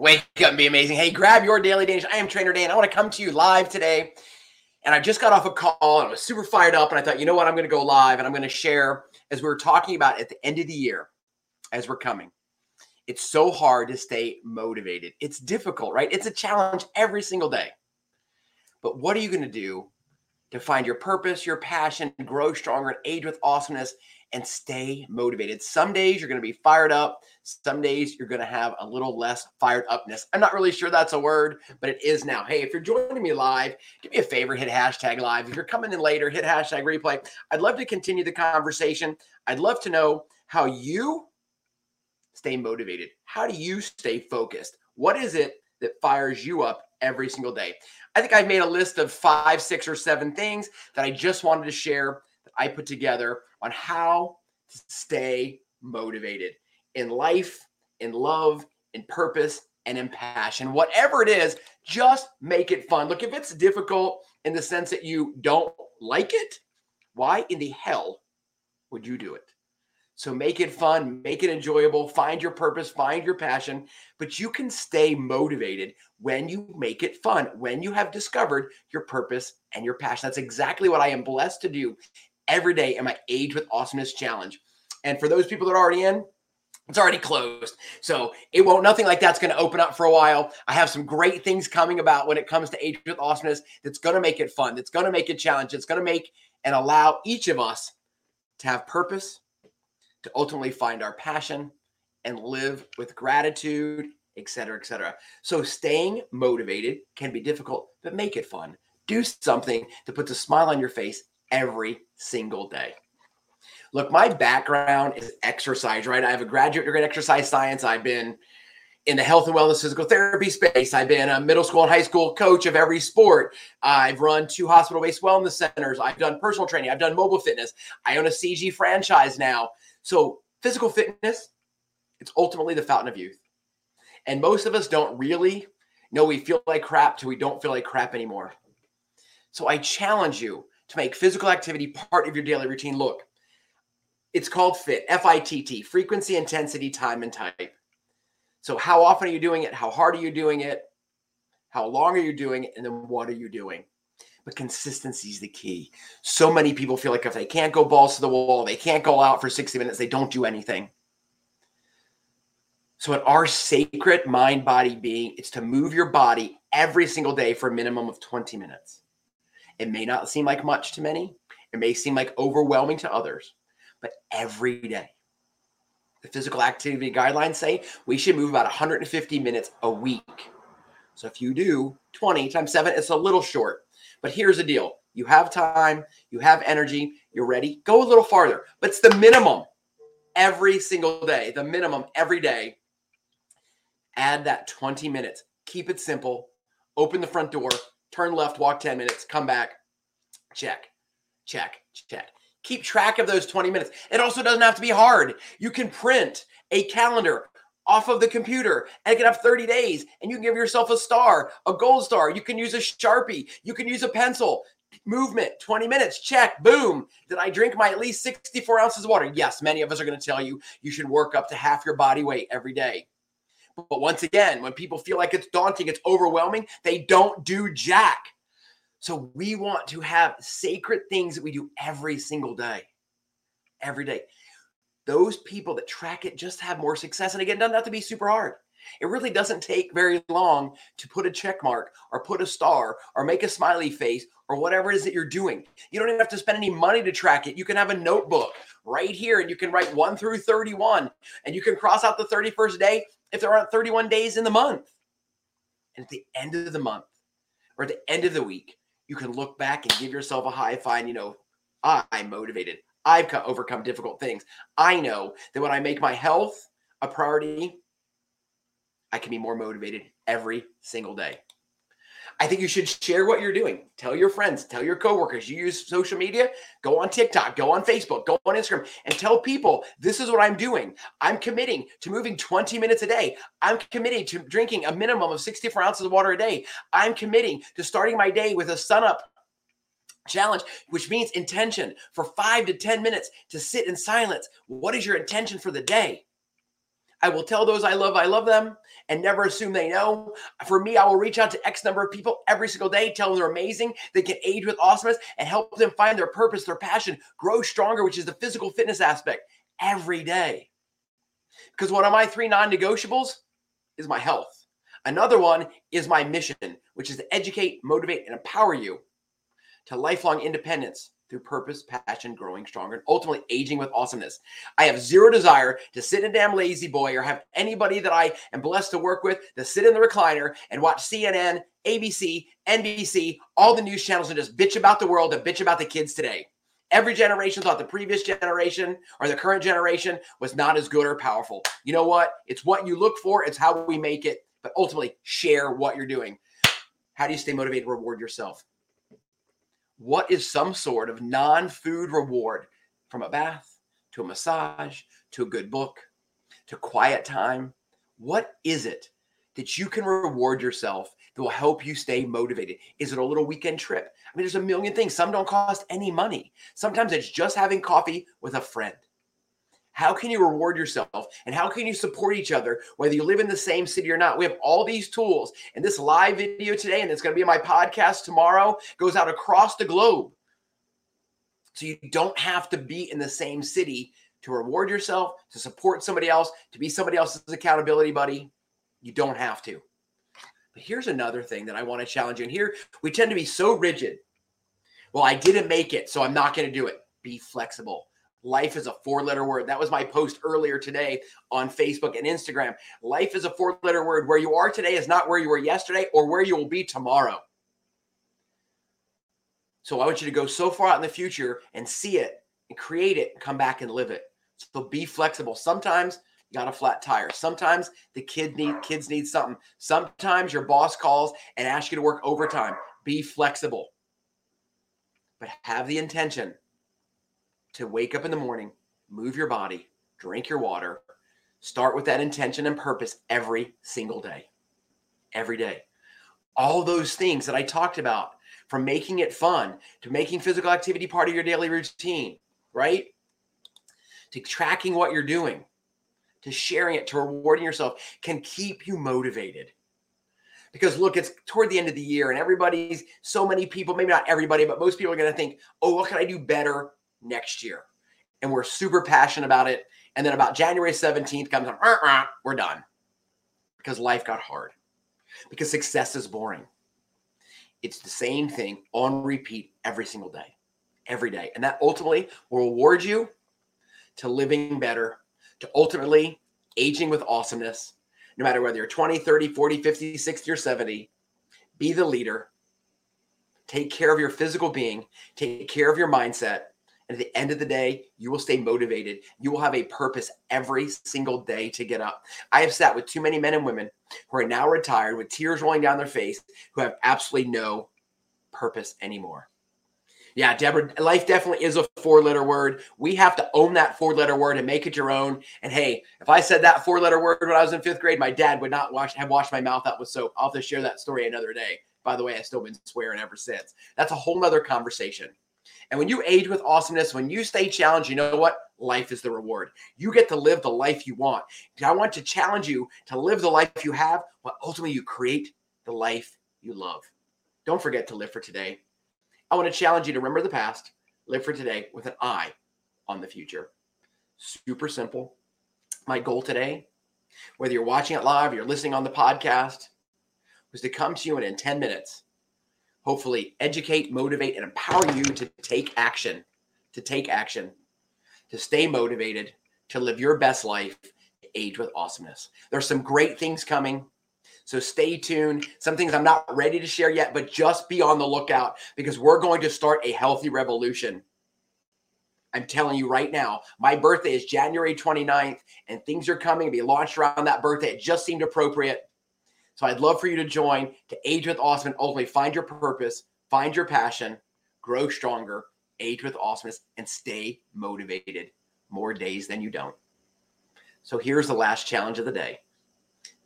Wake up and be amazing. Hey, grab your daily Danish. I am Trainer Dan. I want to come to you live today. And I just got off a call and I was super fired up. And I thought, you know what? I'm going to go live and I'm going to share, as we were talking about at the end of the year, as we're coming. It's so hard to stay motivated. It's difficult, right? It's a challenge every single day. But what are you going to do to find your purpose, your passion, grow stronger, and age with awesomeness and stay motivated. Some days you're going to be fired up. Some days you're going to have a little less fired upness. I'm not really sure that's a word, but it is now. Hey, if you're joining me live, do me a favor, hit hashtag live. If you're coming in later, hit hashtag replay. I'd love to continue the conversation. I'd love to know how you stay motivated. How do you stay focused? What is it that fires you up every single day? I think I've made a list of five, six, or seven things that I just wanted to share that I put together on how to stay motivated in life, in love, in purpose, and in passion. Whatever it is, just make it fun. Look, if it's difficult in the sense that you don't like it, why in the hell would you do it? So make it fun, make it enjoyable, find your purpose, find your passion, but you can stay motivated when you make it fun, when you have discovered your purpose and your passion. That's exactly what I am blessed to do every day in my Age with Awesomeness Challenge. And for those people that are already in, it's already closed. So it won't, nothing like that's going to open up for a while. I have some great things coming about when it comes to Age with Awesomeness that's going to make it fun, that's going to make it challenge, it's going to make and allow each of us to have purpose, to ultimately find our passion and live with gratitude, etc., etc. So staying motivated can be difficult, but make it fun. Do something that puts a smile on your face every single day. Look, my background is exercise, right? I have a graduate degree in exercise science. I've been in the health and wellness physical therapy space. I've been a middle school and high school coach of every sport. I've run two hospital based wellness centers. I've done personal training. I've done mobile fitness. I own a CG franchise now. So, physical fitness, it's ultimately the fountain of youth. And most of us don't really know we feel like crap till we don't feel like crap anymore. So, I challenge you to make physical activity part of your daily routine. Look, it's called FIT, F I T T, frequency, intensity, time, and type. So, how often are you doing it? How hard are you doing it? How long are you doing it? And then what are you doing? But consistency is the key. So many people feel like if they can't go balls to the wall, they can't go out for 60 minutes, they don't do anything. So, in our sacred mind body being, it's to move your body every single day for a minimum of 20 minutes. It may not seem like much to many, it may seem like overwhelming to others, but every day. The physical activity guidelines say we should move about 150 minutes a week. So if you do 20 times seven, it's a little short. But here's the deal you have time, you have energy, you're ready, go a little farther. But it's the minimum every single day, the minimum every day. Add that 20 minutes. Keep it simple. Open the front door, turn left, walk 10 minutes, come back, check, check, check. Keep track of those 20 minutes. It also doesn't have to be hard. You can print a calendar off of the computer and it can have 30 days and you can give yourself a star, a gold star. You can use a Sharpie, you can use a pencil. Movement, 20 minutes, check, boom. Did I drink my at least 64 ounces of water? Yes, many of us are going to tell you you should work up to half your body weight every day. But once again, when people feel like it's daunting, it's overwhelming, they don't do jack. So we want to have sacred things that we do every single day. Every day. Those people that track it just have more success. And again, it doesn't have to be super hard. It really doesn't take very long to put a check mark or put a star or make a smiley face or whatever it is that you're doing. You don't even have to spend any money to track it. You can have a notebook right here and you can write 1 through 31 and you can cross out the 31st day if there aren't 31 days in the month. And at the end of the month or at the end of the week, you can look back and give yourself a high five. You know, I'm motivated. I've overcome difficult things. I know that when I make my health a priority, I can be more motivated every single day. I think you should share what you're doing. Tell your friends, tell your coworkers. You use social media, go on TikTok, go on Facebook, go on Instagram, and tell people this is what I'm doing. I'm committing to moving 20 minutes a day. I'm committing to drinking a minimum of 64 ounces of water a day. I'm committing to starting my day with a sun up challenge, which means intention for five to 10 minutes to sit in silence. What is your intention for the day? I will tell those I love, I love them and never assume they know. For me, I will reach out to X number of people every single day, tell them they're amazing, they can age with awesomeness and help them find their purpose, their passion, grow stronger, which is the physical fitness aspect every day. Because one of my three non negotiables is my health. Another one is my mission, which is to educate, motivate, and empower you to lifelong independence through purpose, passion, growing stronger, and ultimately aging with awesomeness. I have zero desire to sit in a damn La-Z-Boy or have anybody that I am blessed to work with to sit in the recliner and watch CNN, ABC, NBC, all the news channels and just bitch about the world and bitch about the kids today. Every generation thought the previous generation or the current generation was not as good or powerful. You know what? It's what you look for, it's how we make it, but ultimately share what you're doing. How do you stay motivated? Reward yourself what is some sort of non food reward from a bath to a massage to a good book to quiet time? What is it that you can reward yourself that will help you stay motivated? Is it a little weekend trip? I mean, there's a million things. Some don't cost any money. Sometimes it's just having coffee with a friend. How can you reward yourself and how can you support each other, whether you live in the same city or not? We have all these tools. And this live video today, and it's going to be my podcast tomorrow, goes out across the globe. So you don't have to be in the same city to reward yourself, to support somebody else, to be somebody else's accountability buddy. You don't have to. But here's another thing that I want to challenge you. And here we tend to be so rigid. Well, I didn't make it, so I'm not going to do it. Be flexible. Life is a four letter word. That was my post earlier today on Facebook and Instagram. Life is a four letter word. Where you are today is not where you were yesterday or where you will be tomorrow. So I want you to go so far out in the future and see it and create it and come back and live it. So be flexible. Sometimes you got a flat tire. Sometimes the kid need kids need something. Sometimes your boss calls and asks you to work overtime. Be flexible. But have the intention to wake up in the morning, move your body, drink your water, start with that intention and purpose every single day. Every day. All those things that I talked about, from making it fun to making physical activity part of your daily routine, right? To tracking what you're doing, to sharing it, to rewarding yourself can keep you motivated. Because look, it's toward the end of the year, and everybody's so many people, maybe not everybody, but most people are going to think, oh, what can I do better next year. And we're super passionate about it. And then about January 17th comes, up, we're done because life got hard, because success is boring. It's the same thing on repeat every single day, every day. And that ultimately will reward you to living better, to ultimately aging with awesomeness, no matter whether you're 20, 30, 40, 50, 60, or 70. Be the leader. Take care of your physical being, take care of your mindset, and at the end of the day, you will stay motivated. You will have a purpose every single day to get up. I have sat with too many men and women who are now retired with tears rolling down their face who have absolutely no purpose anymore. Yeah, Deborah, life definitely is a four letter word. We have to own that four letter word and make it your own. And hey, if I said that four letter word when I was in fifth grade, my dad would not wash, have washed my mouth out with soap. I'll have to share that story another day. By the way, I've still been swearing ever since. That's a whole nother conversation. And when you age with awesomeness, when you stay challenged, you know what? Life is the reward. You get to live the life you want. I want to challenge you to live the life you have, but ultimately you create the life you love. Don't forget to live for today. I want to challenge you to remember the past, live for today with an eye on the future. Super simple. My goal today, whether you're watching it live or you're listening on the podcast, was to come to you in 10 minutes hopefully educate, motivate, and empower you to take action, to take action, to stay motivated, to live your best life, age with awesomeness. There's some great things coming. So stay tuned. Some things I'm not ready to share yet, but just be on the lookout because we're going to start a healthy revolution. I'm telling you right now, my birthday is January 29th, and things are coming to be launched around that birthday. It just seemed appropriate. So I'd love for you to join to Age with Awesome and ultimately find your purpose, find your passion, grow stronger, age with awesomeness, and stay motivated more days than you don't. So here's the last challenge of the day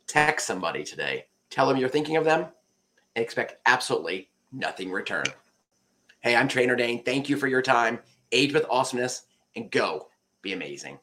text somebody today, tell them you're thinking of them, and expect absolutely nothing return. Hey, I'm Trainer Dan. Thank you for your time. Age with awesomeness and go be amazing.